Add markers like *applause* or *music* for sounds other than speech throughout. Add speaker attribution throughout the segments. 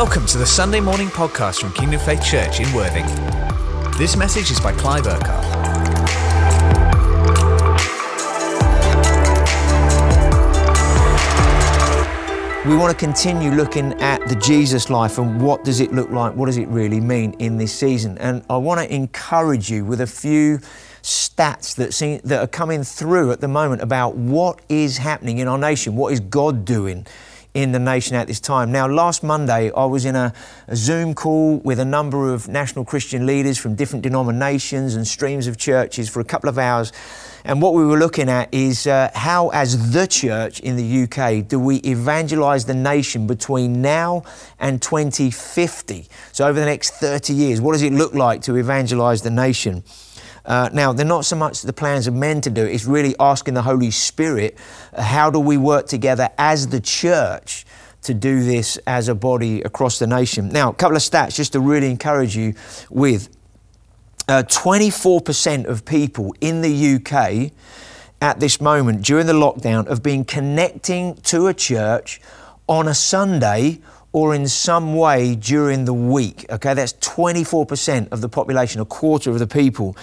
Speaker 1: Welcome to the Sunday morning podcast from Kingdom Faith Church in Worthing. This message is by Clive Urquhart.
Speaker 2: We want to continue looking at the Jesus life and what does it look like? What does it really mean in this season? And I want to encourage you with a few stats that, seem, that are coming through at the moment about what is happening in our nation. What is God doing? In the nation at this time. Now, last Monday, I was in a, a, Zoom call with a number of national Christian leaders from different denominations and streams of churches for a couple of hours. And what we were looking at is uh, how, as the church in the UK, do we evangelize the nation between now and 2050? So, over the next 30 years, what does it look like to evangelize the nation? Uh, now, they're not so much the plans of men to do it, it's really asking the Holy Spirit, uh, how do we work together as the church to do this as a body across the nation? Now, a couple of stats just to really encourage you with. Uh, 24% of people in the UK at this moment during the lockdown have been connecting to a church on a Sunday or in some way during the week. Okay, that's 24% of the population, a quarter of the people.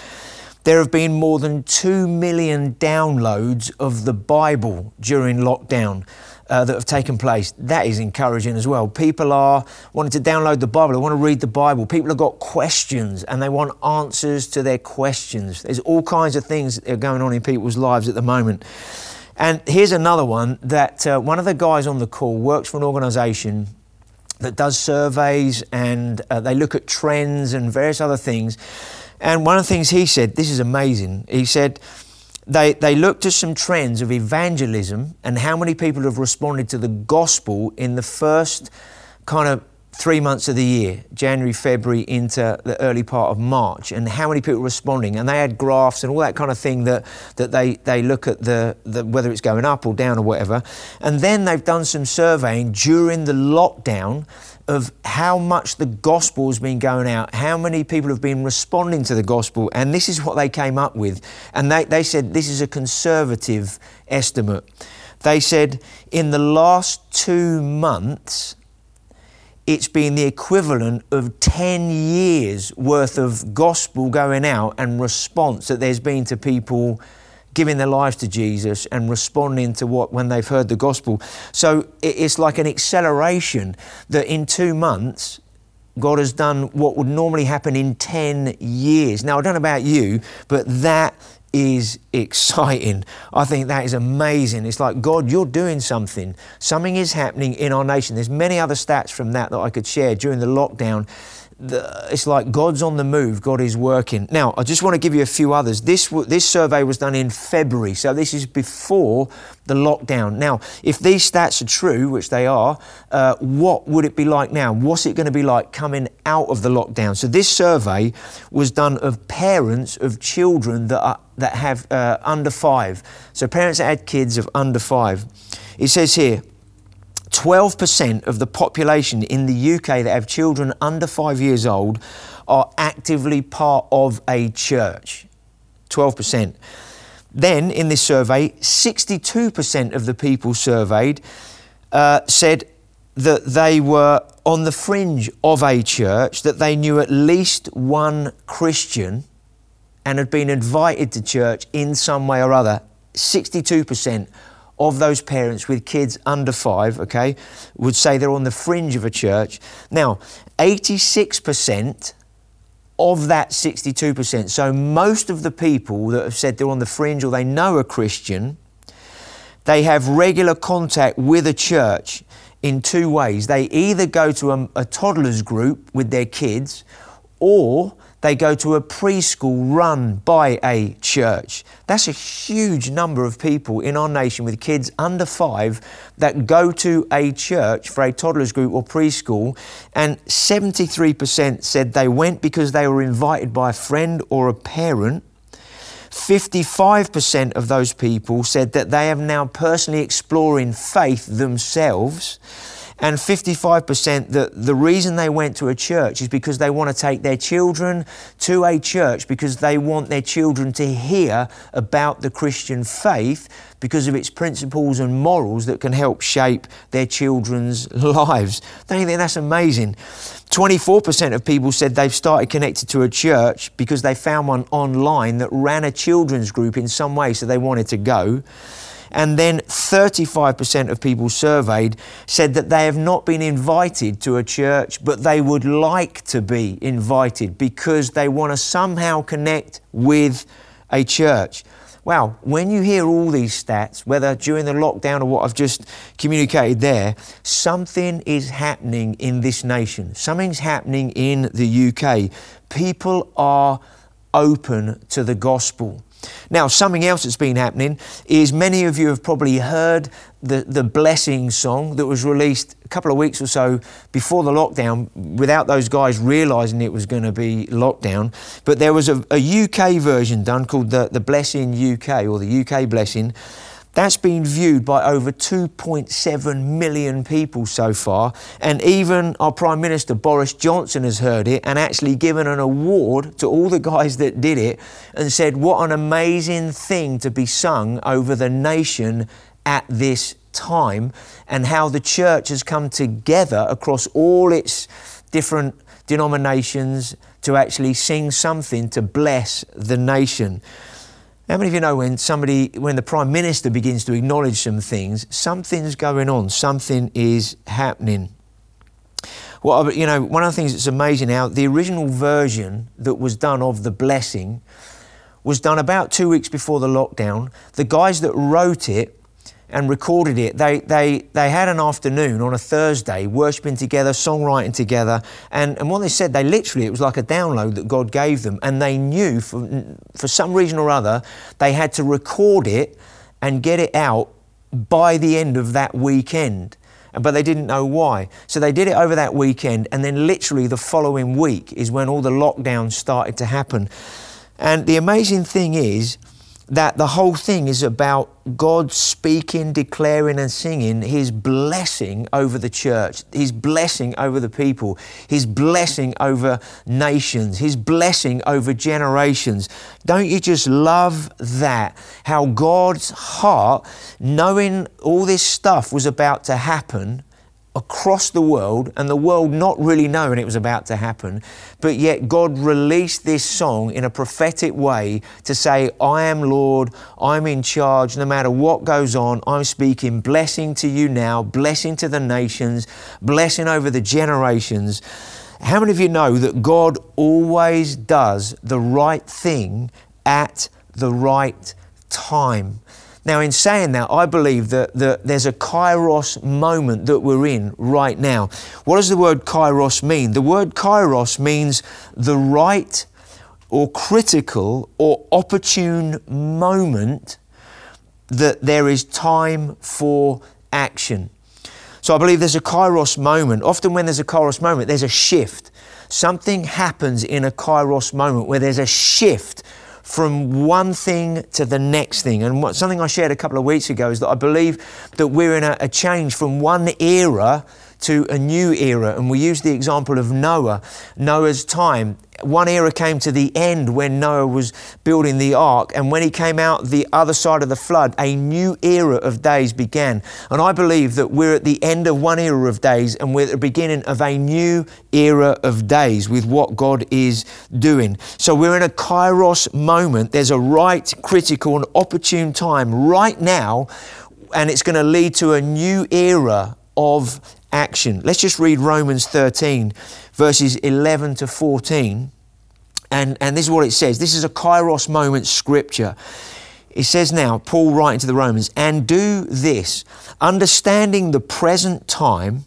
Speaker 2: There have been more than 2 million downloads of the Bible during lockdown. Uh, that have taken place. That is encouraging as well. People are wanting to download the Bible, they want to read the Bible. People have got questions and they want answers to their questions. There's all kinds of things that are going on in people's lives at the moment. And here's another one that uh, one of the guys on the call works for an organization that does surveys and uh, they look at trends and various other things. And one of the things he said, this is amazing, he said, they, they looked at some trends of evangelism and how many people have responded to the gospel in the first kind of three months of the year, January, February into the early part of March, and how many people responding. And they had graphs and all that kind of thing that, that they, they look at the, the whether it's going up or down or whatever. And then they've done some surveying during the lockdown of how much the gospel has been going out, how many people have been responding to the gospel, and this is what they came up with. And they, they said this is a conservative estimate. They said in the last two months, it's been the equivalent of 10 years worth of gospel going out and response that there's been to people giving their lives to Jesus and responding to what when they've heard the gospel. So it's like an acceleration that in two months, God has done what would normally happen in 10 years. Now, I don't know about you, but that is exciting. I think that is amazing. It's like, God, you're doing something. Something is happening in our nation. There's many other stats from that that I could share during the lockdown the, it's like God's on the move, God is working. Now, I just want to give you a few others. This, this survey was done in February, so this is before the lockdown. Now, if these stats are true, which they are, uh, what would it be like now? What's it going to be like coming out of the lockdown? So, this survey was done of parents of children that, are, that have uh, under five. So, parents that had kids of under five. It says here, 12% of the population in the UK that have children under five years old are actively part of a church. 12%. Then, in this survey, 62% of the people surveyed uh, said that they were on the fringe of a church, that they knew at least one Christian and had been invited to church in some way or other. 62% of those parents with kids under five, okay, would say they're on the fringe of a church. Now, 86% of that 62%, so most of the people that have said they're on the fringe or they know a Christian, they have regular contact with a church in two ways. They either go to a, a toddler's group with their kids or they go to a preschool run by a church. That's a huge number of people in our nation with kids under five that go to a church for a toddler's group or preschool. And 73% said they went because they were invited by a friend or a parent. 55% of those people said that they have now personally exploring faith themselves. And 55% that the reason they went to a church is because they want to take their children to a church because they want their children to hear about the Christian faith because of its principles and morals that can help shape their children's *laughs* lives. Don't you think that's amazing? 24% of people said they've started connected to a church because they found one online that ran a children's group in some way, so they wanted to go. And then 35% of people surveyed said that they have not been invited to a church, but they would like to be invited because they want to somehow connect with a church. Wow, when you hear all these stats, whether during the lockdown or what I've just communicated there, something is happening in this nation. Something's happening in the UK. People are open to the gospel. Now, something else that's been happening is many of you have probably heard the, the blessing song that was released a couple of weeks or so before the lockdown without those guys realizing it was going to be lockdown. But there was a, a UK version done called the, the Blessing UK or the UK Blessing. That's been viewed by over 2.7 million people so far, and even our Prime Minister Boris Johnson has heard it and actually given an award to all the guys that did it and said, What an amazing thing to be sung over the nation at this time, and how the church has come together across all its different denominations to actually sing something to bless the nation. How many of you know when somebody, when the Prime Minister begins to acknowledge some things, something's going on, something is happening? Well, you know, one of the things that's amazing now, the original version that was done of the blessing was done about two weeks before the lockdown. The guys that wrote it and recorded it. They, they, they had an afternoon on a Thursday, worshipping together, songwriting together. And, and what they said, they literally, it was like a download that God gave them. And they knew for, for some reason or other, they had to record it and get it out by the end of that weekend. But they didn't know why. So they did it over that weekend. And then literally the following week is when all the lockdowns started to happen. And the amazing thing is, that the whole thing is about God speaking, declaring, and singing His blessing over the church, His blessing over the people, His blessing over nations, His blessing over generations. Don't you just love that? How God's heart, knowing all this stuff was about to happen, across the world and the world not really knowing it was about to happen, but yet God released this song in a prophetic way to say, I am Lord, I'm in charge, no matter what goes on, I'm speaking blessing to you now, blessing to the nations, blessing over the generations. How many of you know that God always does the right thing at the right time? Now, in saying that, I believe that, that there's a kairos moment that we're in right now. What does the word kairos mean? The word kairos means the right or critical or opportune moment that there is time for action. So I believe there's a kairos moment. Often, when there's a kairos moment, there's a shift. Something happens in a kairos moment where there's a shift from one thing to the next thing. And what, something I shared a couple of weeks ago is that I believe that we're in a, a change from one era to a new era. And we use the example of Noah, Noah's time one era came to the end when Noah was building the ark, and when he came out the other side of the flood, a new era of days began. And I believe that we're at the end of one era of days, and we're at the beginning of a new era of days with what God is doing. So we're in a kairos moment. There's a right, critical, and opportune time right now, and it's going to lead to a new era of action. Let's just read Romans 13 verses 11 to 14. And, and this is what it says. This is a kairos moment scripture. It says now, Paul writing to the Romans, and do this, understanding the present time,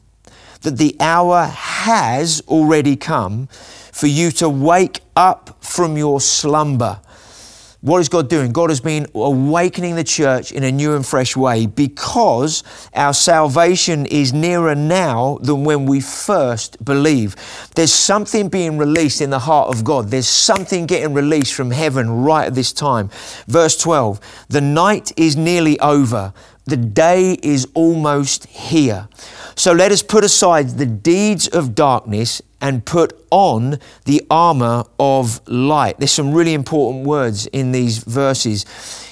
Speaker 2: that the hour has already come for you to wake up from your slumber what is God doing? God has been awakening the church in a new and fresh way because our salvation is nearer now than when we first believe. There's something being released in the heart of God. There's something getting released from heaven right at this time. Verse 12 The night is nearly over the day is almost here. So let us put aside the deeds of darkness and put on the armor of light. There's some really important words in these verses.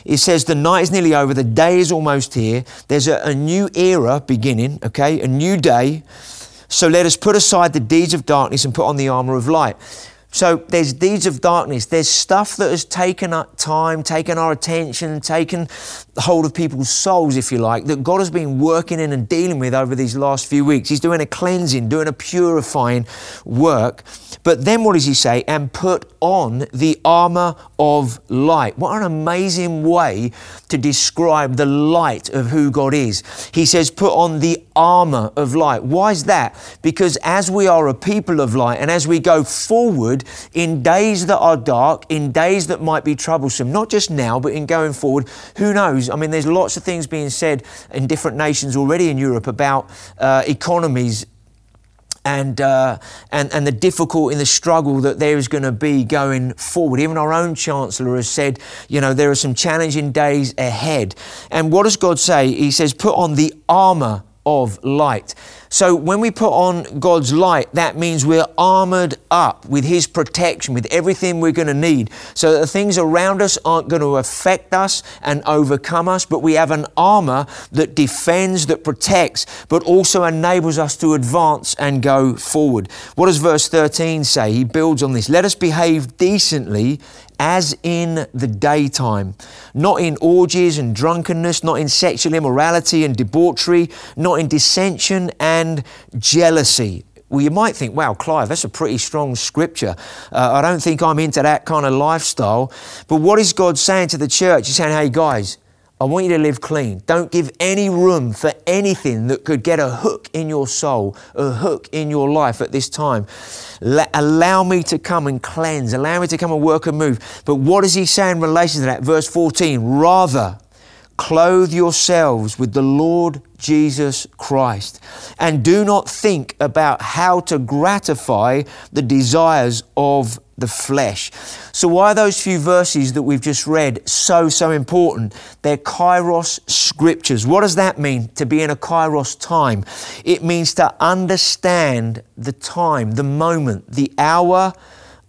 Speaker 2: It says, The night is nearly over, the day is almost here. There's a, a new era beginning, okay, a new day. So let us put aside the deeds of darkness and put on the armor of light. So there's deeds of darkness. There's stuff that has taken up time, taken our attention, taken hold of people's souls, if you like, that God has been working in and dealing with over these last few weeks. He's doing a cleansing, doing a purifying work. But then what does he say? And put on the armor of light. What an amazing way to describe the light of who God is. He says, put on the armor of light. Why is that? Because as we are a people of light and as we go forward in days that are dark, in days that might be troublesome, not just now, but in going forward, who knows? I mean, there's lots of things being said in different nations already in Europe about uh, economies and, uh, and, and the difficulty and the struggle that there is going to be going forward. Even our own Chancellor has said, you know, there are some challenging days ahead. And what does God say? He says, put on the armor of light. So when we put on God's light, that means we're armored up with His protection, with everything we're going to need. So that the things around us aren't going to affect us and overcome us, but we have an armor that defends, that protects, but also enables us to advance and go forward. What does verse 13 say? He builds on this. Let us behave decently as in the daytime, not in orgies and drunkenness, not in sexual immorality and debauchery, not in dissension and jealousy. Well, you might think, wow, Clive, that's a pretty strong scripture. Uh, I don't think I'm into that kind of lifestyle. But what is God saying to the church? He's saying, hey, guys, I want you to live clean. Don't give any room for anything that could get a hook in your soul, a hook in your life at this time. Allow me to come and cleanse. Allow me to come and work and move. But what does he say in relation to that? Verse 14 Rather, clothe yourselves with the Lord Jesus Christ and do not think about how to gratify the desires of the flesh. So, why are those few verses that we've just read so, so important? They're kairos scriptures. What does that mean to be in a kairos time? It means to understand the time, the moment, the hour,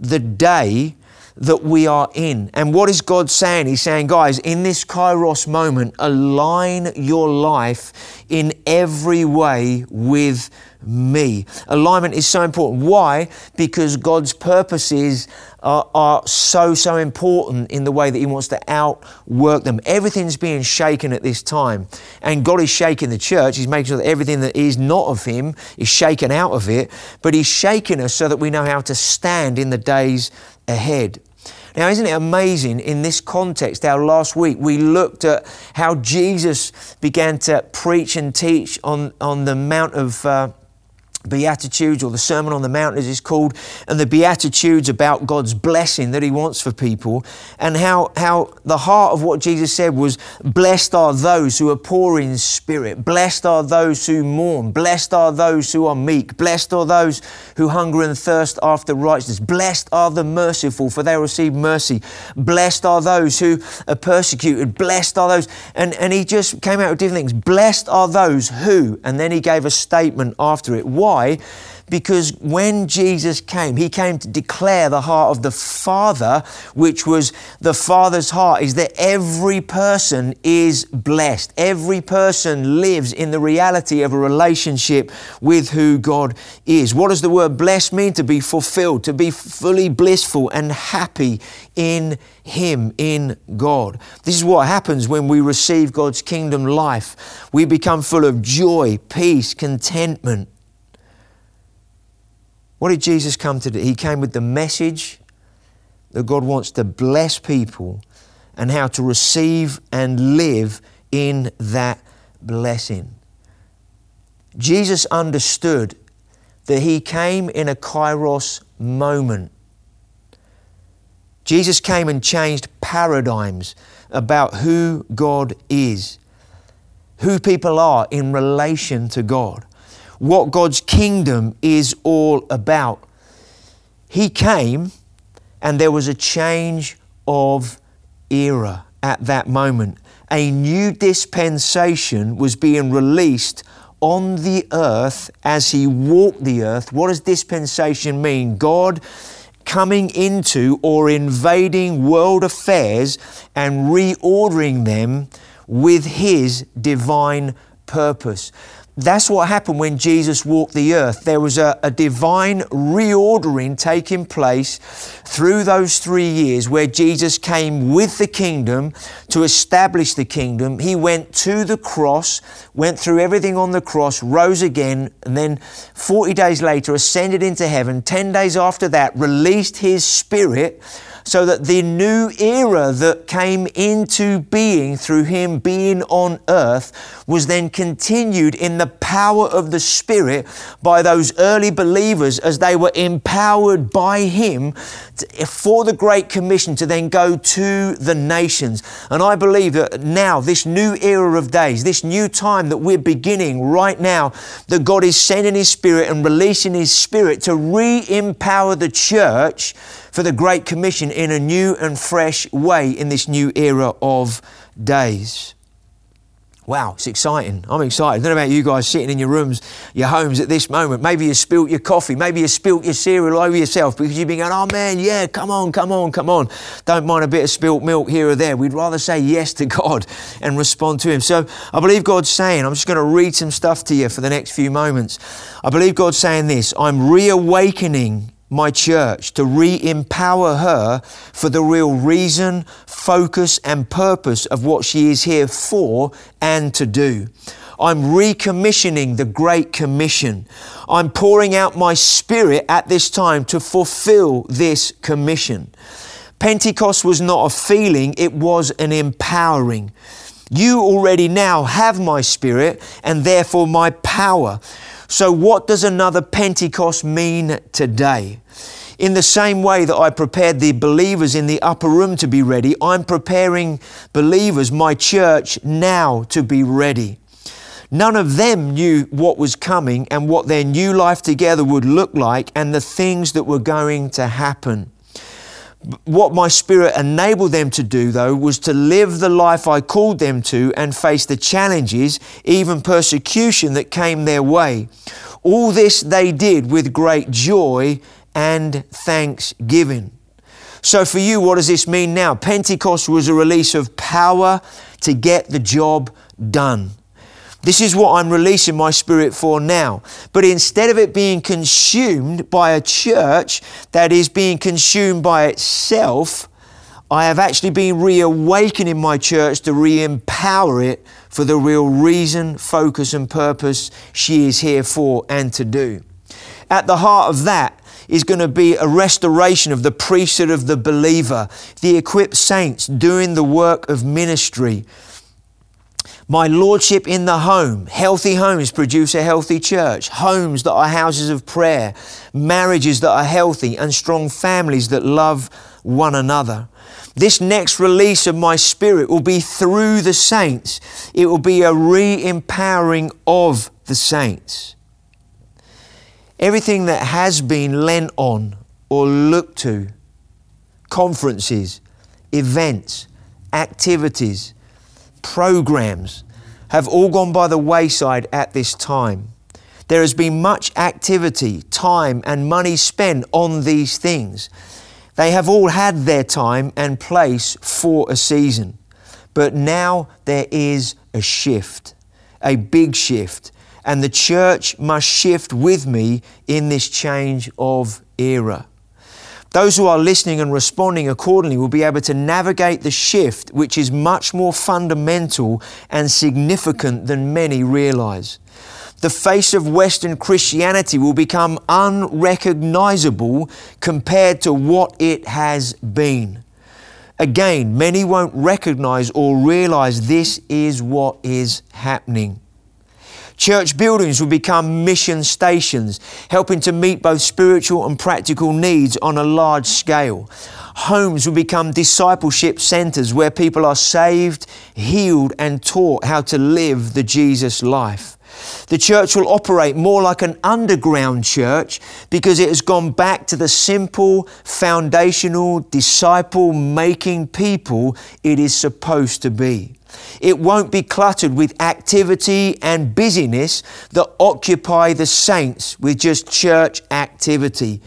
Speaker 2: the day that we are in. And what is God saying? He's saying, guys, in this kairos moment, align your life in every way with me. Alignment is so important. Why? Because God's purposes are, are, so, so important in the way that He wants to outwork them. Everything's being shaken at this time. And God is shaking the church. He's making sure that everything that is not of Him is shaken out of it. But He's shaking us so that we know how to stand in the days ahead. Now, isn't it amazing in this context? Our last week, we looked at how Jesus began to preach and teach on, on the Mount of. Uh, Beatitudes, or the Sermon on the Mount as it's called, and the Beatitudes about God's blessing that He wants for people, and how, how the heart of what Jesus said was, Blessed are those who are poor in spirit, blessed are those who mourn, blessed are those who are meek, blessed are those who hunger and thirst after righteousness, blessed are the merciful, for they receive mercy, blessed are those who are persecuted, blessed are those. And, and He just came out with different things. Blessed are those who, and then He gave a statement after it. Why? Why? Because when Jesus came, he came to declare the heart of the Father, which was the Father's heart, is that every person is blessed. Every person lives in the reality of a relationship with who God is. What does the word blessed mean? To be fulfilled, to be fully blissful and happy in Him, in God. This is what happens when we receive God's kingdom life. We become full of joy, peace, contentment what did Jesus come to do? He came with the message that God wants to bless people and how to receive and live in that blessing. Jesus understood that he came in a kairos moment. Jesus came and changed paradigms about who God is, who people are in relation to God what God's kingdom is all about. He came and there was a change of era at that moment. a new dispensation was being released on the earth as he walked the earth. What does dispensation mean? God coming into or invading world affairs and reordering them with his divine purpose. That's what happened when Jesus walked the earth. There was a, a, divine reordering taking place through those three years where Jesus came with the kingdom to establish the kingdom. He went to the cross, went through everything on the cross, rose again, and then 40 days later ascended into heaven. 10 days after that, released His Spirit so that the new era that came into being through him being on earth was then continued in the power of the Spirit by those early believers as they were empowered by him to, for the Great Commission to then go to the nations. And I believe that now, this new era of days, this new time that we're beginning right now, that God is sending His Spirit and releasing His Spirit to re empower the church for the Great Commission in a new and fresh way in this new era of days. Wow, it's exciting. I'm excited. I don't know about you guys sitting in your rooms, your homes at this moment. Maybe you spilt your coffee. Maybe you spilt your cereal over yourself because you've been going, oh man, yeah, come on, come on, come on. Don't mind a bit of spilt milk here or there. We'd rather say yes to *laughs* God and respond to Him. So I believe God's saying, I'm just going to read some stuff to you for the next few moments. I believe God's saying this I'm reawakening my church, to re empower her for the real reason, focus, and purpose of what she is here for and to do. I'm recommissioning the Great Commission. I'm pouring out my spirit at this time to fulfill this commission. Pentecost was not a feeling, it was an empowering. You already now have my spirit and therefore my power. So, what does another Pentecost mean today? In the same way that I prepared the believers in the upper room to be ready, I'm preparing believers, my church, now to be ready. None of them knew what was coming and what their new life together would look like and the things that were going to happen. What my spirit enabled them to do, though, was to live the life I called them to and face the challenges, even persecution that came their way. All this they did with great joy and thanksgiving. So, for you, what does this mean now? Pentecost was a release of power to get the job done. This is what I'm releasing my spirit for now. But instead of it being consumed by a church that is being consumed by itself, I have actually been reawakening my church to re empower it for the real reason, focus, and purpose she is here for and to do. At the heart of that is going to be a restoration of the priesthood of the believer, the equipped saints doing the work of ministry my lordship in the home. Healthy homes produce a healthy church. Homes that are houses of prayer. Marriages that are healthy and strong families that love one another. This next release of my spirit will be through the saints. It will be a re empowering of the saints. Everything that has been lent on or looked to, conferences, events, activities, programs have all gone by the wayside at this time. There has been much activity, time, and money spent on these things. They have all had their time and place for a season. But now there is a shift, a big shift, and the church must shift with me in this change of era. Those who are listening and responding accordingly will be able to navigate the shift, which is much more fundamental and significant than many realize. The face of Western Christianity will become unrecognizable compared to what it has been. Again, many won't recognize or realize this is what is happening. Church buildings will become mission stations, helping to meet both spiritual and practical needs on a large scale. Homes will become discipleship centers where people are saved, healed, and taught how to live the Jesus life. The church will operate more like an underground church because it has gone back to the simple, foundational, disciple making people it is supposed to be. It won't be cluttered with activity and busyness that occupy the saints with just church activity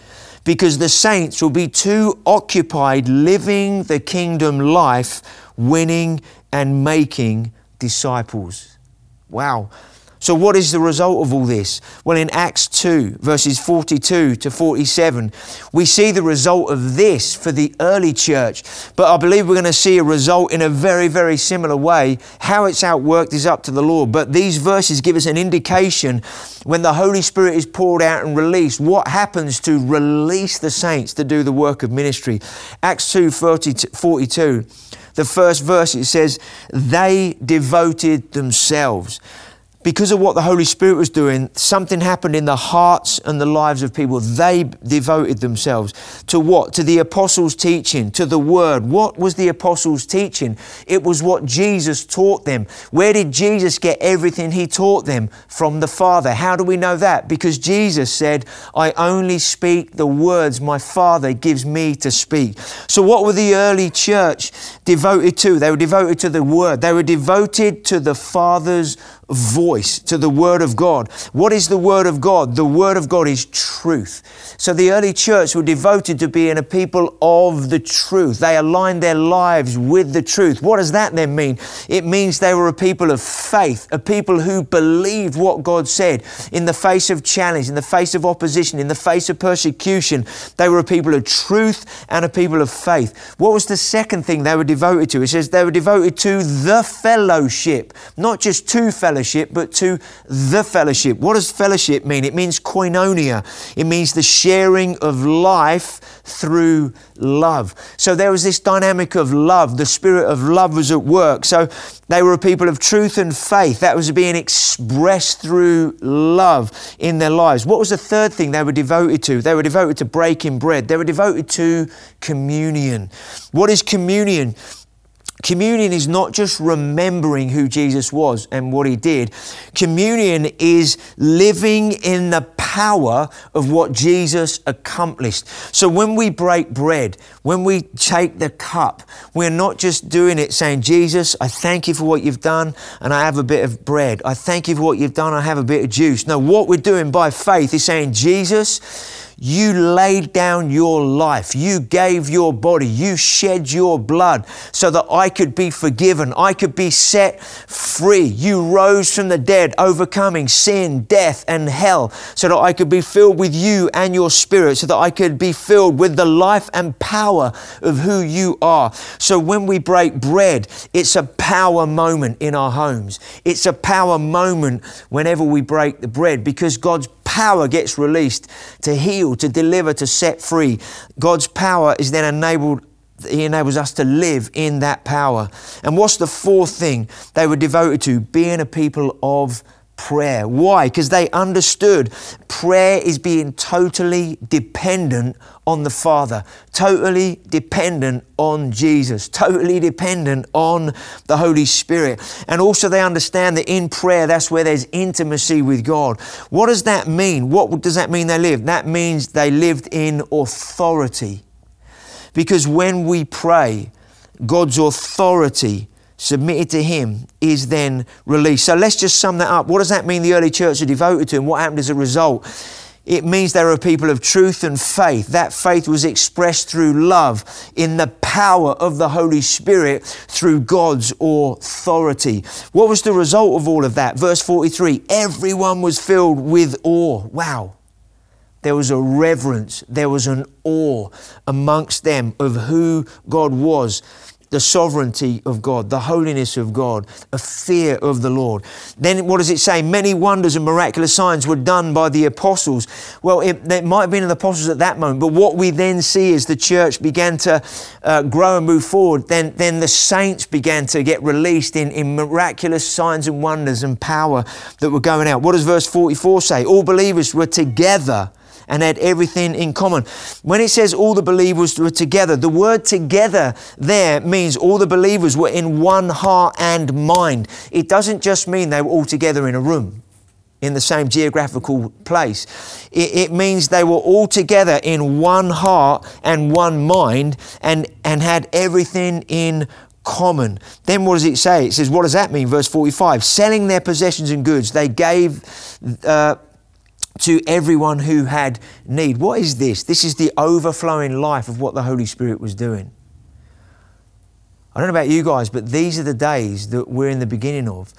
Speaker 2: because the saints will be too occupied living the kingdom life, winning and making disciples. Wow. So, what is the result of all this? Well, in Acts 2, verses 42 to 47, we see the result of this for the early church. But I believe we're going to see a result in a very, very similar way. How it's outworked is up to the Lord. But these verses give us an indication when the Holy Spirit is poured out and released, what happens to release the saints to do the work of ministry. Acts 2 40 42, the first verse, it says, They devoted themselves because of what the Holy Spirit was doing, something happened in the hearts and the lives of people. They devoted themselves to what? To the apostles' teaching, to the word. What was the apostles' teaching? It was what Jesus taught them. Where did Jesus get everything he taught them? From the Father. How do we know that? Because Jesus said, I only speak the words my Father gives me to speak. So, what were the early church devoted to? They were devoted to the word, they were devoted to the Father's voice to the Word of God. What is the Word of God? The Word of God is truth. So the early church were devoted to being a people of the truth. They aligned their lives with the truth. What does that then mean? It means they were a people of faith, a people who believed what God said in the face of challenge, in the face of opposition, in the face of persecution. They were a people of truth and a people of faith. What was the second thing they were devoted to? It says they were devoted to the fellowship, not just to fellowship fellowship, but to the fellowship. What does fellowship mean? It means koinonia, it means the sharing of life through love. So there was this dynamic of love. The spirit of love was at work. So they were a people of truth and faith. That was being expressed through love in their lives. What was the third thing they were devoted to? They were devoted to breaking bread. They were devoted to communion. What is communion? Communion is not just remembering who Jesus was and what he did. Communion is living in the power of what Jesus accomplished. So when we break bread, when we take the cup, we're not just doing it saying, Jesus, I thank you for what you've done and I have a bit of bread. I thank you for what you've done, I have a bit of juice. No, what we're doing by faith is saying, Jesus, you laid down your life. You gave your body. You shed your blood so that I could be forgiven. I could be set free. You rose from the dead, overcoming sin, death, and hell so that I could be filled with you and your spirit, so that I could be filled with the life and power of who you are. So when we break bread, it's a power moment in our homes. It's a power moment whenever we break the bread because God's power gets released to heal, to deliver, to set free. God's power is then enabled he enables us to live in that power. And what's the fourth thing they were devoted to? Being a people of prayer. Why? Because they understood prayer is being totally dependent on the Father, totally dependent on Jesus, totally dependent on the Holy Spirit. And also, they understand that in prayer, that's where there's intimacy with God. What does that mean? What does that mean they lived? That means they lived in authority. Because when we pray, God's authority submitted to Him is then released. So let's just sum that up. What does that mean the early church are devoted to and what happened as a result? It means they are a people of truth and faith. That faith was expressed through love in the power of the Holy Spirit through God's authority. What was the result of all of that? Verse 43 everyone was filled with awe. Wow. There was a reverence, there was an awe amongst them of who God was the sovereignty of God, the holiness of God, a fear of the Lord. Then what does it say? Many wonders and miraculous signs were done by the apostles. Well, it, it might have been the apostles at that moment, but what we then see is the church began to uh, grow and move forward, then, then the saints began to get released in, in miraculous signs and wonders and power that were going out. What does verse 44 say? All believers were together and had everything in common. When it says all the believers were together, the word together there means all the believers were in one heart and mind. It doesn't just mean they were all together in a room. in the same geographical place. It, it, means they were all together in one heart and one mind and, and had everything in common. Then what does it say? It says, what does that mean? Verse 45 selling their possessions and goods, they gave. Uh, to everyone who had need. What is this? This is the overflowing life of what the Holy Spirit was doing. I don't know about you guys, but these are the days that we're in the beginning of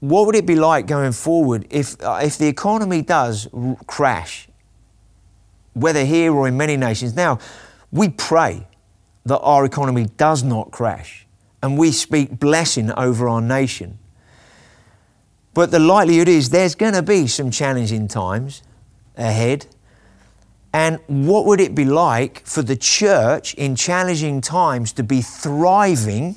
Speaker 2: what would it be like going forward if, uh, if the economy does r- crash, whether here or in many nations? Now, we pray that our economy does not crash and we speak blessing over our nation. But the likelihood is there's going to be some challenging times ahead. And what would it be like for the church in challenging times to be thriving?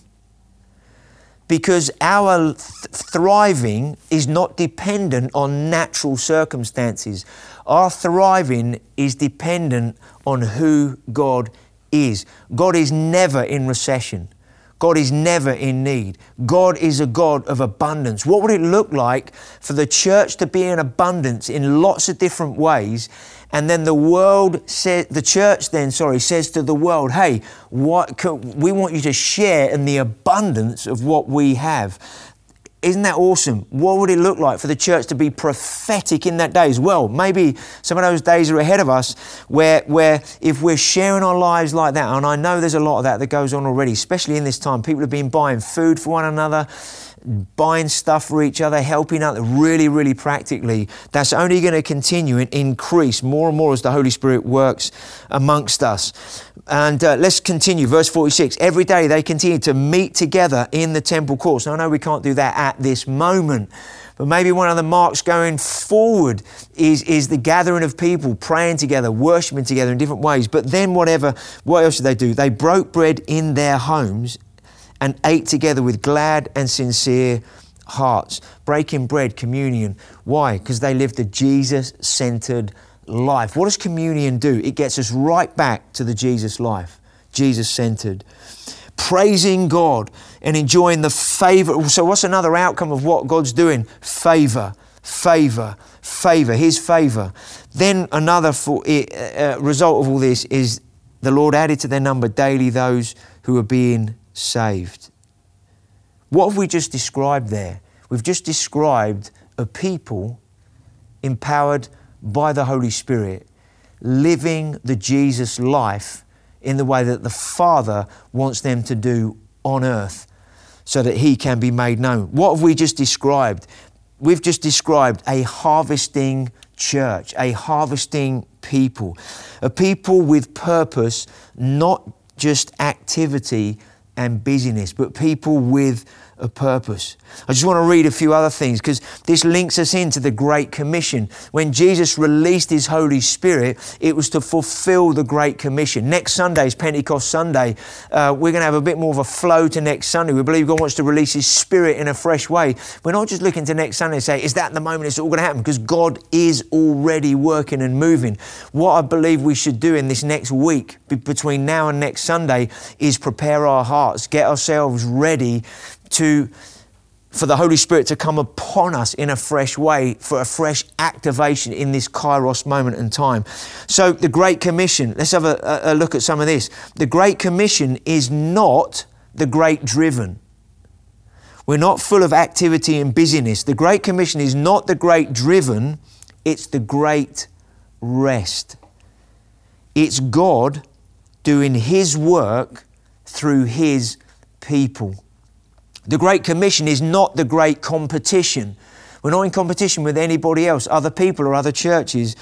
Speaker 2: because our th- thriving is not dependent on natural circumstances. Our thriving is dependent on who God is. God is never in recession. God is never in need. God is a God of abundance. What would it look like for the church to be in abundance in lots of different ways and then the world says, the church then, sorry, says to the world, hey, what can, we want you to share in the abundance of what we have. Isn't that awesome? What would it look like for the church to be prophetic in that day as well? Maybe some of those days are ahead of us where, where if we're sharing our lives like that, and I know there's a lot of that that goes on already, especially in this time, people have been buying food for one another, buying stuff for each other, helping out really, really practically, that's only going to continue and increase more and more as the Holy Spirit works amongst us. And uh, let's continue. Verse 46 Every day they continue to meet together in the temple courts. Now, I know we can't do that at this moment. But maybe one of the marks going forward is, is the gathering of people praying together, worshiping together in different ways. But then, whatever, what else did they do? They broke bread in their homes and ate together with glad and sincere hearts. Breaking bread, communion. Why? Because they lived a Jesus centered life. What does communion do? It gets us right back to the Jesus life, Jesus centered. Praising God and enjoying the favor. So, what's another outcome of what God's doing? Favor, favor, favor, His favor. Then, another for, uh, result of all this is the Lord added to their number daily those who are being saved. What have we just described there? We've just described a people empowered by the Holy Spirit living the Jesus life in the way that the Father wants them to do on earth so that He can be made known. What have we just described? We've just described a harvesting church, a harvesting people, a people with purpose, not just activity and busyness, but people with a purpose. I just want to read a few other things because this links us into the Great Commission. When Jesus released His Holy Spirit, it was to fulfill the Great Commission. Next Sunday is Pentecost Sunday. Uh, we're going to have a bit more of a flow to next Sunday. We believe God wants to release His Spirit in a fresh way. We're not just looking to next Sunday and say, is that the moment it's all going to happen? Because God is already working and moving. What I believe we should do in this next week between now and next Sunday is prepare our hearts, get ourselves ready to for the Holy Spirit to come upon us in a fresh way, for a fresh activation in this Kairos moment in time. So, the Great Commission, let's have a, a, look at some of this. The Great Commission is not the Great Driven. We're not full of activity and busyness. The Great Commission is not the Great Driven, it's the Great Rest. It's God doing His work through His people. The Great Commission is not the great competition. We're not in competition with anybody else, other people or other churches.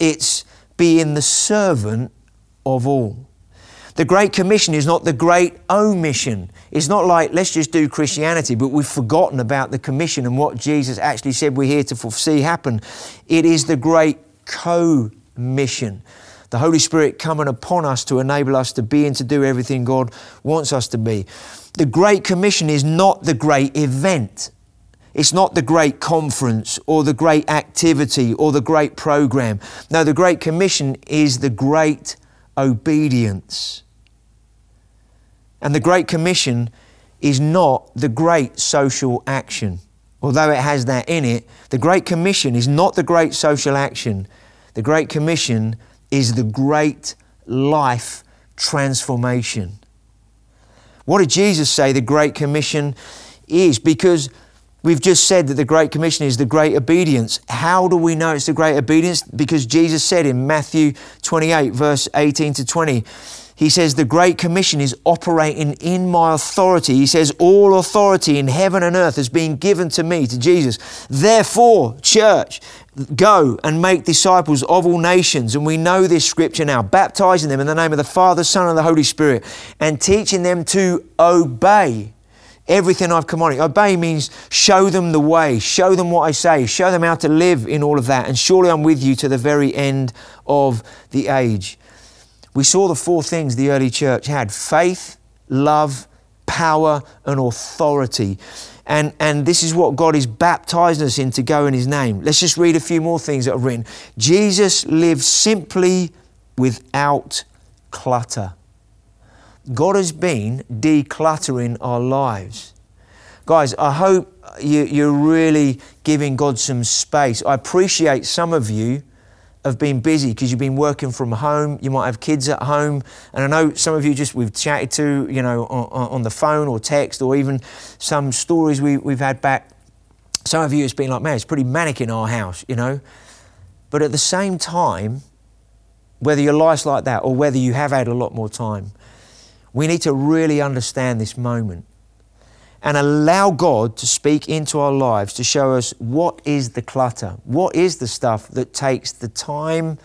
Speaker 2: It's being the servant of all. The Great Commission is not the great omission. It's not like, let's just do Christianity, but we've forgotten about the commission and what Jesus actually said we're here to see happen. It is the great co mission. The Holy Spirit coming upon us to enable us to be and to do everything God wants us to be. The Great Commission is not the great event. It's not the great conference or the great activity or the great program. No, the Great Commission is the great obedience. And the Great Commission is not the great social action. although it has that in it, the Great Commission is not the great social action. The Great Commission is the great life transformation. What did Jesus say the Great Commission is? Because we've just said that the Great Commission is the great obedience. How do we know it's the great obedience? Because Jesus said in Matthew 28, verse 18 to 20, he says, The Great Commission is operating in my authority. He says, All authority in heaven and earth has been given to me, to Jesus. Therefore, church, go and make disciples of all nations. And we know this scripture now, baptizing them in the name of the Father, Son, and the Holy Spirit, and teaching them to obey everything I've commanded. Obey means show them the way, show them what I say, show them how to live in all of that. And surely I'm with you to the very end of the age. We saw the four things the early church had faith, love, power, and authority. And, and this is what God is baptizing us in to go in His name. Let's just read a few more things that are written. Jesus lived simply without clutter. God has been decluttering our lives. Guys, I hope you, you're really giving God some space. I appreciate some of you have been busy because you've been working from home. You might have kids at home, and I know some of you just we've chatted to, you know, on, on the phone or text, or even some stories we, we've had back. Some of you it's been like, man, it's pretty manic in our house, you know. But at the same time, whether your life's like that or whether you have had a lot more time, we need to really understand this moment and allow God to speak into our lives to show us what is the clutter, what is the stuff that takes the time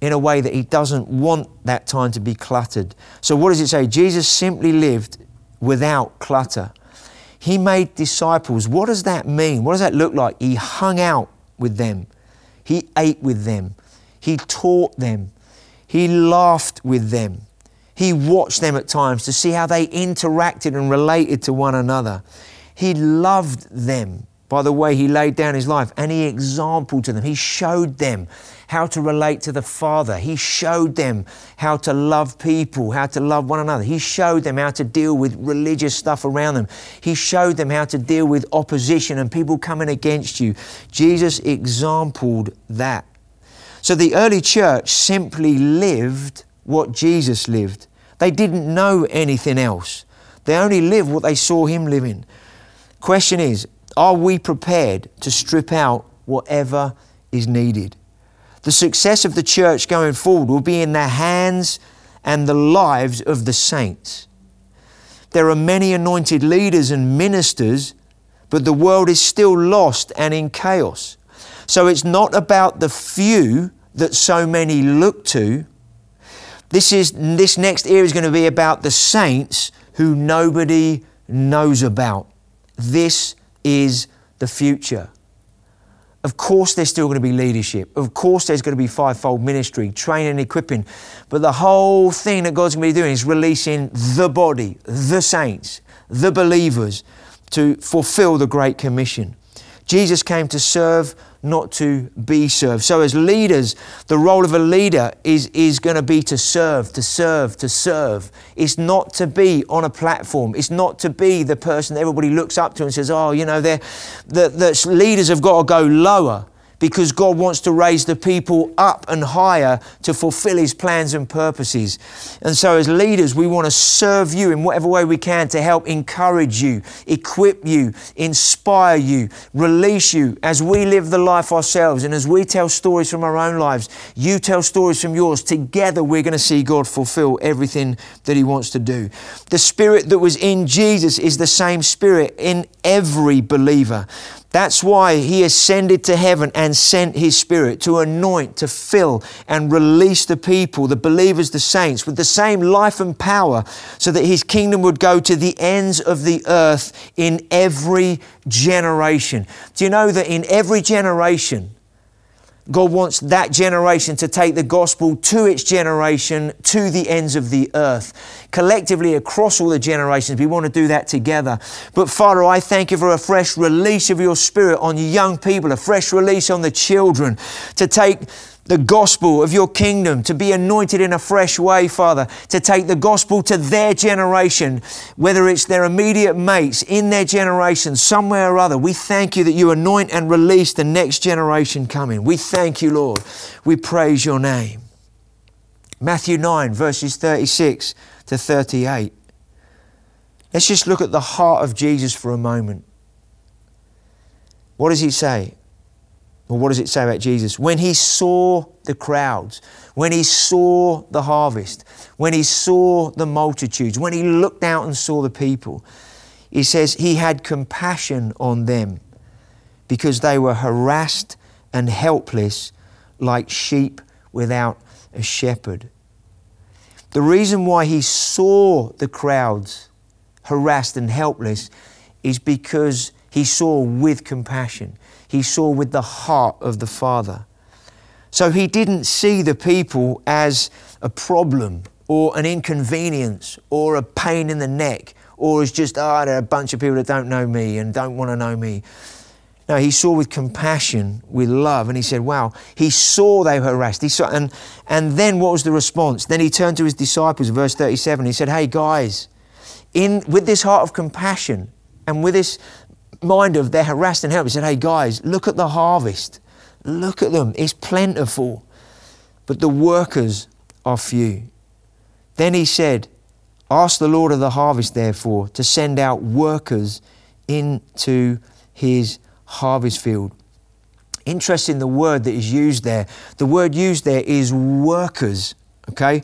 Speaker 2: in a way that He doesn't want that time to be cluttered. So, what does it say? Jesus simply lived without clutter. He made disciples. What does that mean? What does that look like? He hung out with them, He ate with them, He taught them, He laughed with them. He watched them at times to see how they interacted and related to one another. He loved them by the way he laid down his life and he exampled to them. He showed them how to relate to the Father. He showed them how to love people, how to love one another. He showed them how to deal with religious stuff around them. He showed them how to deal with opposition and people coming against you. Jesus exampled that. So the early church simply lived what Jesus lived. They didn't know anything else. They only lived what they saw him living. Question is, are we prepared to strip out whatever is needed? The success of the church going forward will be in the hands and the lives of the saints. There are many anointed leaders and ministers, but the world is still lost and in chaos. So it's not about the few that so many look to, this, is, this next era is going to be about the saints who nobody knows about. This is the future. Of course, there's still going to be leadership. Of course, there's going to be fivefold ministry, training and equipping. But the whole thing that God's going to be doing is releasing the body, the saints, the believers to fulfill the Great Commission. Jesus came to serve, not to be served. So, as leaders, the role of a leader is, is going to be to serve, to serve, to serve. It's not to be on a platform. It's not to be the person everybody looks up to and says, oh, you know, the, the leaders have got to go lower because God wants to raise the people up and higher to fulfill His plans and purposes. And so, as leaders, we want to serve you in whatever way we can to help encourage you, equip you, inspire you, release you as we live the life ourselves. And as we tell stories from our own lives, you tell stories from yours. Together, we're going to see God fulfill everything that He wants to do. The Spirit that was in Jesus is the same Spirit in every believer. That's why he ascended to heaven and sent his spirit to anoint, to fill, and release the people, the believers, the saints, with the same life and power, so that his kingdom would go to the ends of the earth in every generation. Do you know that in every generation, God wants that generation to take the gospel to its generation, to the ends of the earth. Collectively, across all the generations, we want to do that together. But Father, I thank you for a fresh release of your spirit on young people, a fresh release on the children to take the gospel of your kingdom, to be anointed in a fresh way, Father, to take the gospel to their generation, whether it's their immediate mates in their generation, somewhere or other. We thank you that you anoint and release the next generation coming. We thank you, Lord. We praise your name. Matthew 9, verses 36 to 38. Let's just look at the heart of Jesus for a moment. What does he say? What does it say about Jesus? When he saw the crowds, when he saw the harvest, when he saw the multitudes, when he looked out and saw the people, he says he had compassion on them because they were harassed and helpless like sheep without a shepherd. The reason why he saw the crowds harassed and helpless is because he saw with compassion. He saw with the heart of the Father. So he didn't see the people as a problem or an inconvenience or a pain in the neck or as just, ah, oh, there are a bunch of people that don't know me and don't want to know me. No, he saw with compassion, with love, and he said, Wow, he saw they were harassed. He saw, and, and then what was the response? Then he turned to his disciples, verse 37, he said, Hey guys, in, with this heart of compassion and with this mind of they're harassed and helpless, he said, Hey guys, look at the harvest. Look at them. It's plentiful. But the workers are few. Then he said, Ask the Lord of the harvest, therefore, to send out workers into his harvest field. Interesting the word that is used there. The word used there is workers, okay?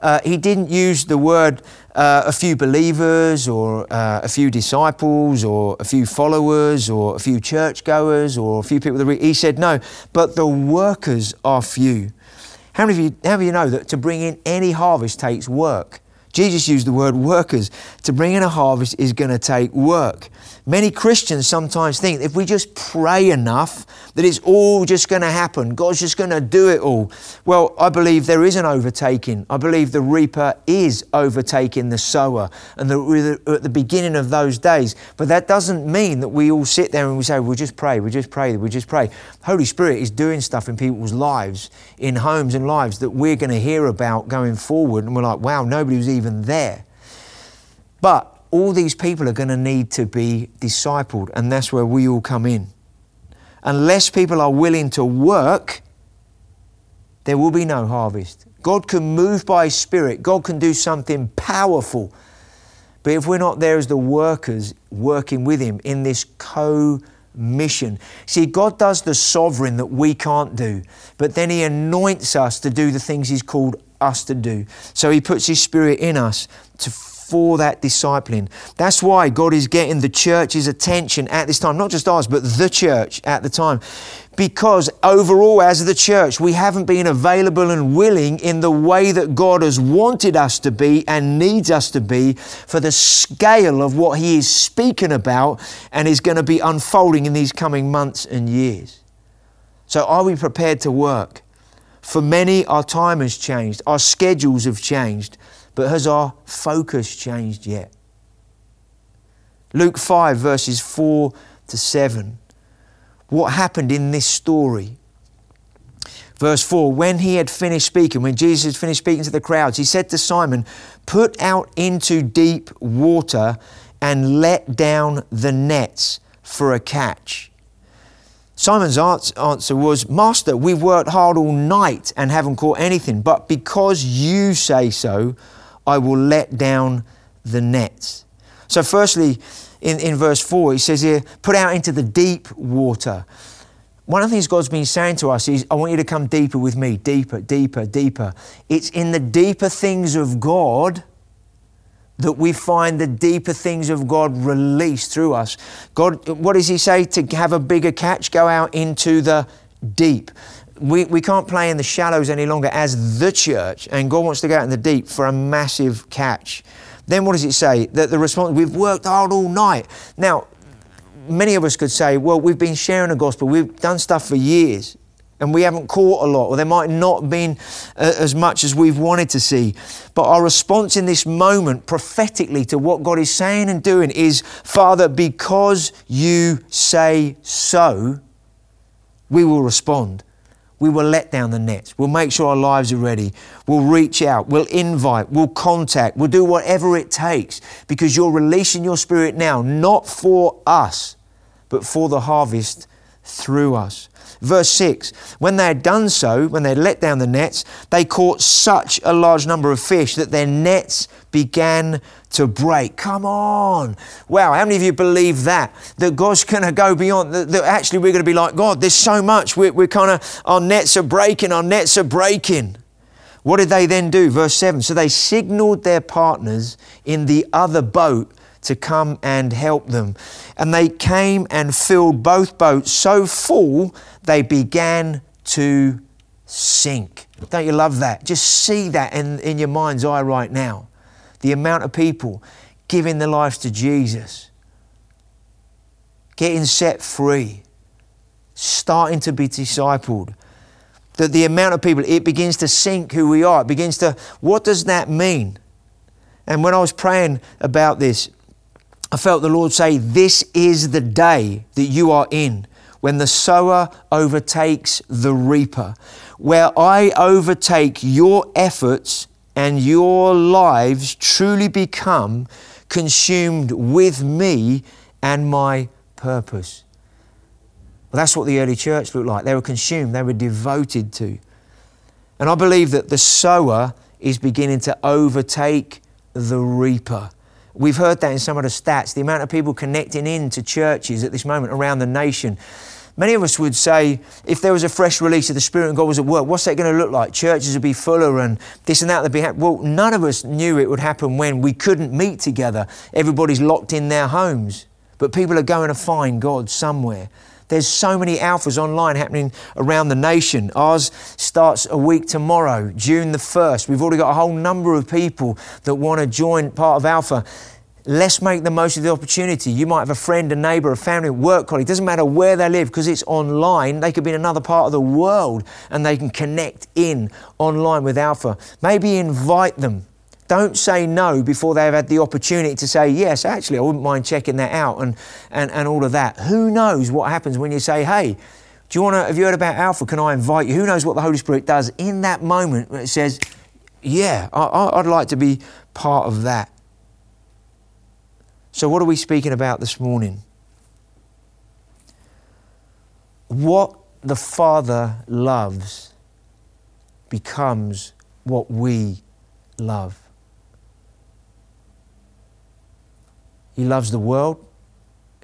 Speaker 2: Uh, he didn't use the word uh, a few believers or uh, a few disciples or a few followers or a few churchgoers or a few people that read. He said, no, but the workers are few. How many of you, how many of you know that to bring in any harvest takes work? Jesus used the word workers. To bring in a harvest is going to take work. Many Christians sometimes think if we just pray enough, that it's all just going to happen. God's just going to do it all. Well, I believe there is an overtaking. I believe the reaper is overtaking the sower and we're at the beginning of those days. But that doesn't mean that we all sit there and we say, we'll just pray, we'll just pray, we'll just pray. Holy Spirit is doing stuff in people's lives, in homes and lives that we're going to hear about going forward. And we're like, wow, nobody was even there. But all these people are going to need to be discipled, and that's where we all come in. Unless people are willing to work, there will be no harvest. God can move by His Spirit, God can do something powerful. But if we're not there as the workers working with Him in this co mission, see, God does the sovereign that we can't do, but then He anoints us to do the things He's called us to do. So He puts His Spirit in us to for that discipling. That's why God is getting the church's attention at this time, not just ours, but the church at the time. Because overall, as the church, we haven't been available and willing in the way that God has wanted us to be and needs us to be for the scale of what He is speaking about and is going to be unfolding in these coming months and years. So, are we prepared to work? For many, our time has changed, our schedules have changed. But has our focus changed yet? Luke 5, verses 4 to 7. What happened in this story? Verse 4 When he had finished speaking, when Jesus had finished speaking to the crowds, he said to Simon, Put out into deep water and let down the nets for a catch. Simon's answer was, Master, we've worked hard all night and haven't caught anything, but because you say so, I will let down the nets. So, firstly, in, in verse 4, he says here, put out into the deep water. One of the things God's been saying to us is, I want you to come deeper with me, deeper, deeper, deeper. It's in the deeper things of God that we find the deeper things of God released through us. God, what does He say? To have a bigger catch, go out into the deep we, we can't play in the shallows any longer as the church, and God wants to go out in the deep for a massive catch. Then what does it say? That the response, we've worked hard all night. Now, many of us could say, well, we've been sharing the gospel, we've done stuff for years, and we haven't caught a lot, or there might not have been uh, as much as we've wanted to see. But our response in this moment, prophetically to what God is saying and doing, is Father, because you say so, we will respond We will let down the nets. We'll make sure our lives are ready. We'll reach out. We'll invite. We'll contact. We'll do whatever it takes because you're releasing your spirit now, not for us, but for the harvest through us. Verse 6 When they had done so, when they let down the nets, they caught such a large number of fish that their nets began to break. Come on. Wow, how many of you believe that? That God's going to go beyond, that, that, actually we're going to be like, God, there's so much. We're, we're kind of, our nets are breaking, our nets are breaking. What did they then do? Verse 7 So they signaled their partners in the other boat to come and help them. And they came and filled both boats so full they began to sink. Don't you love that? Just see that in, in your mind's eye right now. The amount of people giving their lives to Jesus, getting set free, starting to be discipled. That the amount of people, it begins to sink who we are. It begins to, what does that mean? And when I was praying about this, I felt the Lord say, This is the day that you are in when the sower overtakes the reaper, where I overtake your efforts and your lives truly become consumed with me and my purpose. Well, that's what the early church looked like. They were consumed, they were devoted to. And I believe that the sower is beginning to overtake the reaper. We've heard that in some of the stats, the amount of people connecting in to churches at this moment around the nation. Many of us would say, if there was a fresh release of the Spirit and God was at work, what's that going to look like? Churches would be fuller and this and that would be happening. Well, none of us knew it would happen when we couldn't meet together. Everybody's locked in their homes. But people are going to find God somewhere. There's so many alphas online happening around the nation. Ours starts a week tomorrow, June the 1st. We've already got a whole number of people that want to join part of Alpha. Let's make the most of the opportunity. You might have a friend, a neighbor, a family, a work colleague. It doesn't matter where they live because it's online. They could be in another part of the world and they can connect in online with Alpha. Maybe invite them don't say no before they've had the opportunity to say, yes, actually, I wouldn't mind checking that out and, and, and all of that. Who knows what happens when you say, hey, do you want to, have you heard about Alpha? Can I invite you? Who knows what the Holy Spirit does in that moment when it says, yeah, I, I'd like to be part of that. So, what are we speaking about this morning? What the Father loves becomes what we love. He loves the world.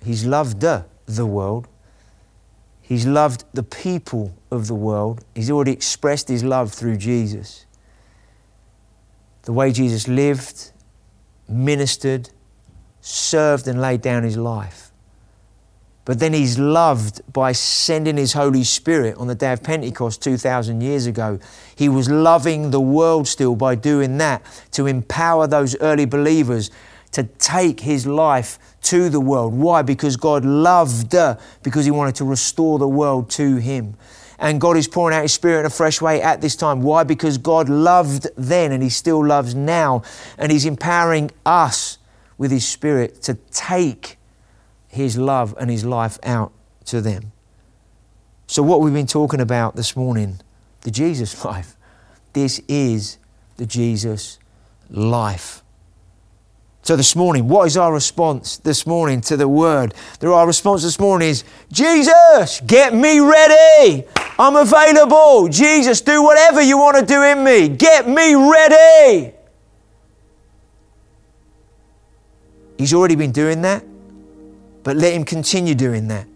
Speaker 2: He's loved the, world. He's loved the people of the world. He's already expressed his love through Jesus. The way Jesus lived, ministered, served, and laid down his life. But then he's loved by sending his Holy Spirit on the day of Pentecost 2,000 years ago. He was loving the world still by doing that to empower those early believers to take his life to the world. Why? Because God loved, uh, because he wanted to restore the world to him. And God is pouring out his spirit in a fresh way at this time. Why? Because God loved then and he still loves now. And he's empowering us with his spirit to take his love and his life out to them. So, what we've been talking about this morning, the Jesus *laughs* life, this is the Jesus life. So, this morning, what is our response this morning to the word? Our response this morning is Jesus, get me ready. I'm available. Jesus, do whatever you want to do in me. Get me ready. He's already been doing that, but let Him continue doing that.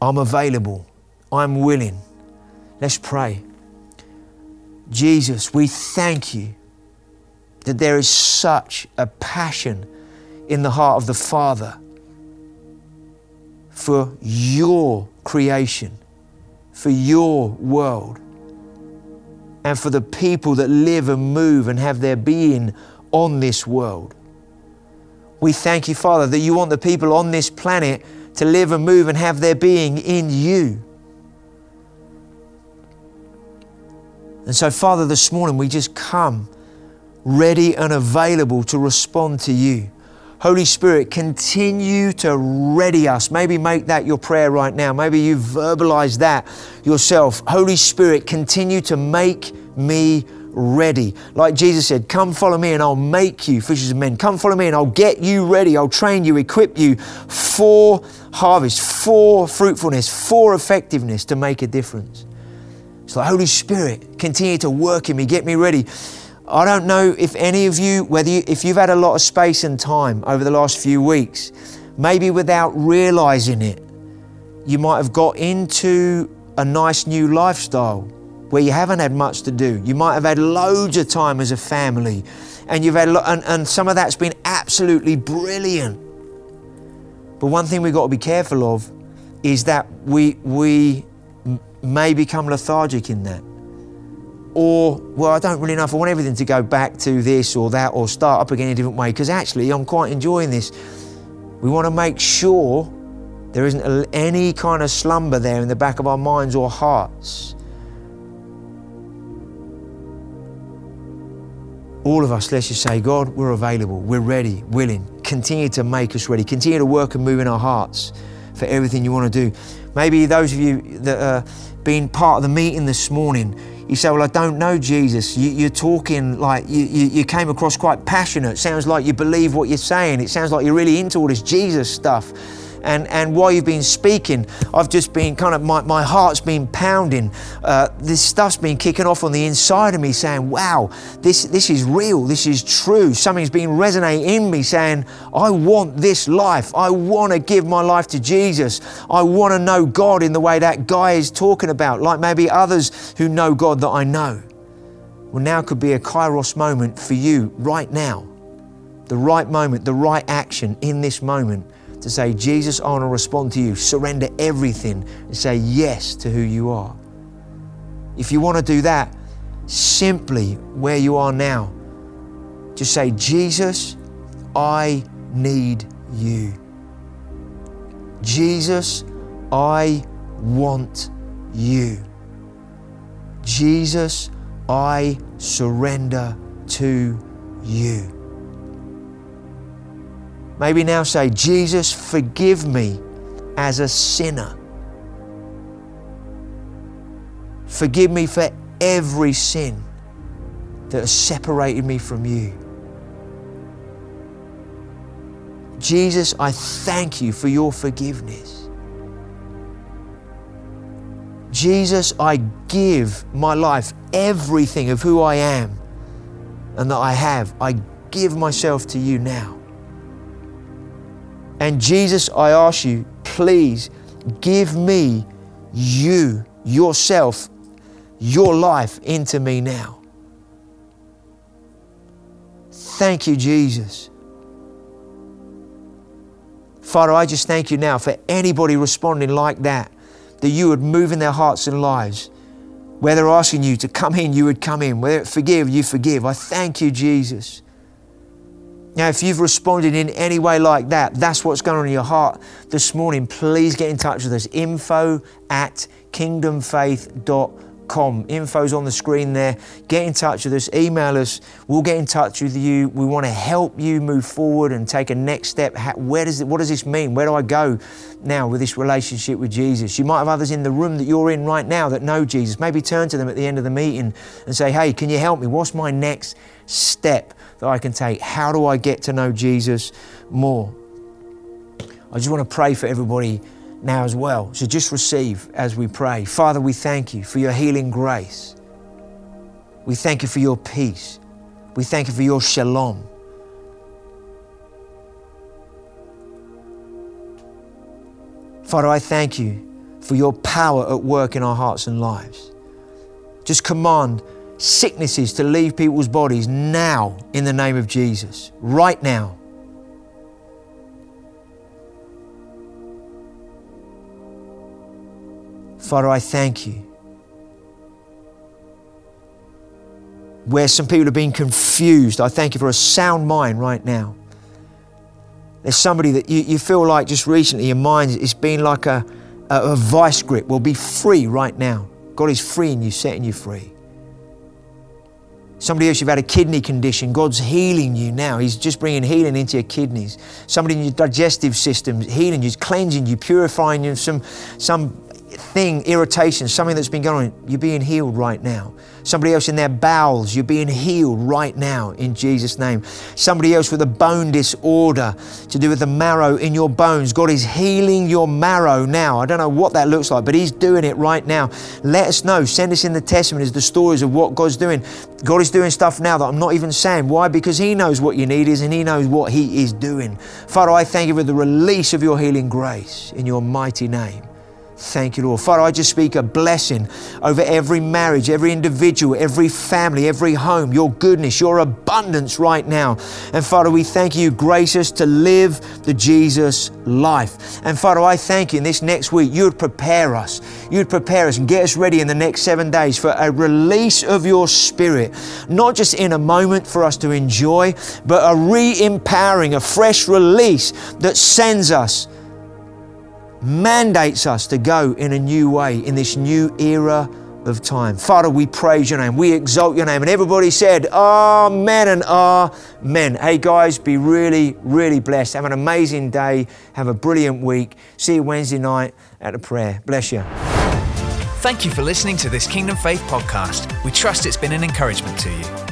Speaker 2: I'm available. I'm willing. Let's pray. Jesus, we thank you that there is such a passion in the heart of the Father for your creation, for your world, and for the people that live and move and have their being on this world. We thank you, Father, that you want the people on this planet to live and move and have their being in you. And so, Father, this morning we just come ready and available to respond to you. Holy Spirit, continue to ready us. Maybe make that your prayer right now. Maybe you verbalize that yourself. Holy Spirit, continue to make me ready. Like Jesus said, Come follow me and I'll make you fishers of men. Come follow me and I'll get you ready. I'll train you, equip you for harvest, for fruitfulness, for effectiveness to make a difference. So, Holy Spirit, continue to work in me, get me ready. I don't know if any of you, whether you, if you've had a lot of space and time over the last few weeks, maybe without realizing it, you might have got into a nice new lifestyle where you haven't had much to do. You might have had loads of time as a family, and you've had and, and some of that's been absolutely brilliant. But one thing we've got to be careful of is that we we may become lethargic in that. Or, well, I don't really know if I want everything to go back to this or that or start up again in a different way because actually I'm quite enjoying this. We want to make sure there isn't any kind of slumber there in the back of our minds or hearts all of us, let's just say, God, we're available, we're ready, willing. Continue to make us ready. Continue to work and move in our hearts for everything you want to do. Maybe those of you that uh, are being part of the meeting this morning, you say, Well, I don't know Jesus. You, are talking like you, you, you came across quite passionate. Sounds like you believe what you're saying. It sounds like you're really into all this Jesus stuff and, and while you've been speaking, I've just been kind of, my, my heart's been pounding. Uh, this stuff's been kicking off on the inside of me saying, wow, this, this is real, this is true. Something's been resonating in me saying, I want this life. I want to give my life to Jesus. I want to know God in the way that guy is talking about, like maybe others who know God that I know. Well, now could be a kairos moment for you right now. The right moment, the right action in this moment to say, Jesus, I want to respond to you. Surrender everything and say yes to who you are. If you want to do that, simply where you are now, just say, Jesus, I need you. Jesus, I want you. Jesus, I surrender to you. Maybe now say, Jesus, forgive me as a sinner. Forgive me for every sin that has separated me from you. Jesus, I thank you for your forgiveness. Jesus, I give my life, everything of who I am and that I have. I give myself to you now. And Jesus, I ask you, please give me you, yourself, your life into me now. Thank you, Jesus. Father, I just thank you now for anybody responding like that, that you would move in their hearts and lives. Where they're asking you to come in, you would come in. Where forgive, you forgive. I thank you, Jesus. Now, if you've responded in any way like that, that's what's going on in your heart this morning. Please get in touch with us. Info at kingdomfaith.com. Info's on the screen there. Get in touch with us. Email us. We'll get in touch with you. We want to help you move forward and take a next step. Where does it, what does this mean? Where do I go now with this relationship with Jesus? You might have others in the room that you're in right now that know Jesus. Maybe turn to them at the end of the meeting and say, Hey, can you help me? What's my next step? That I can take? How do I get to know Jesus more? I just want to pray for everybody now as well. So just receive as we pray. Father, we thank you for your healing grace. We thank you for your peace. We thank you for your shalom. Father, I thank you for your power at work in our hearts and lives. Just command sicknesses to leave people's bodies now in the name of Jesus, right now. Father, I thank you. Where some people have been confused, I thank you for a sound mind right now. There's somebody that you, you feel like just recently your mind has been like a, a, a vice grip. Will be free right now. God is freeing you, setting you free Somebody else, you've had a kidney condition. God's healing you now. He's just bringing healing into your kidneys. Somebody in your digestive system, healing you, cleansing you, purifying you. Some, some thing, irritation, something that's been going on. You're being healed right now. Somebody else in their bowels, you're being healed right now in Jesus' name. Somebody else with a bone disorder to do with the marrow in your bones. God is healing your marrow now. I don't know what that looks like, but He's doing it right now. Let us know. Send us in the testimonies the stories of what God's doing. God is doing stuff now that I'm not even saying. Why? Because He knows what you need is and He knows what He is doing. Father, I thank you for the release of your healing grace in your mighty name. Thank you, Lord. Father, I just speak a blessing over every marriage, every individual, every family, every home, your goodness, your abundance right now. And Father, we thank you, grace us to live the Jesus life. And Father, I thank you in this next week, you would prepare us. You would prepare us and get us ready in the next seven days for a release of your spirit, not just in a moment for us to enjoy, but a re empowering, a fresh release that sends us mandates us to go in a new way in this new era of time. Father, we praise your name. We exalt your name. And everybody said, Amen and Amen. Hey guys, be really, really blessed. Have an amazing day. Have a brilliant week. See you Wednesday night at the prayer. Bless you.
Speaker 1: Thank you for listening to this Kingdom Faith podcast. We trust it's been an encouragement to you.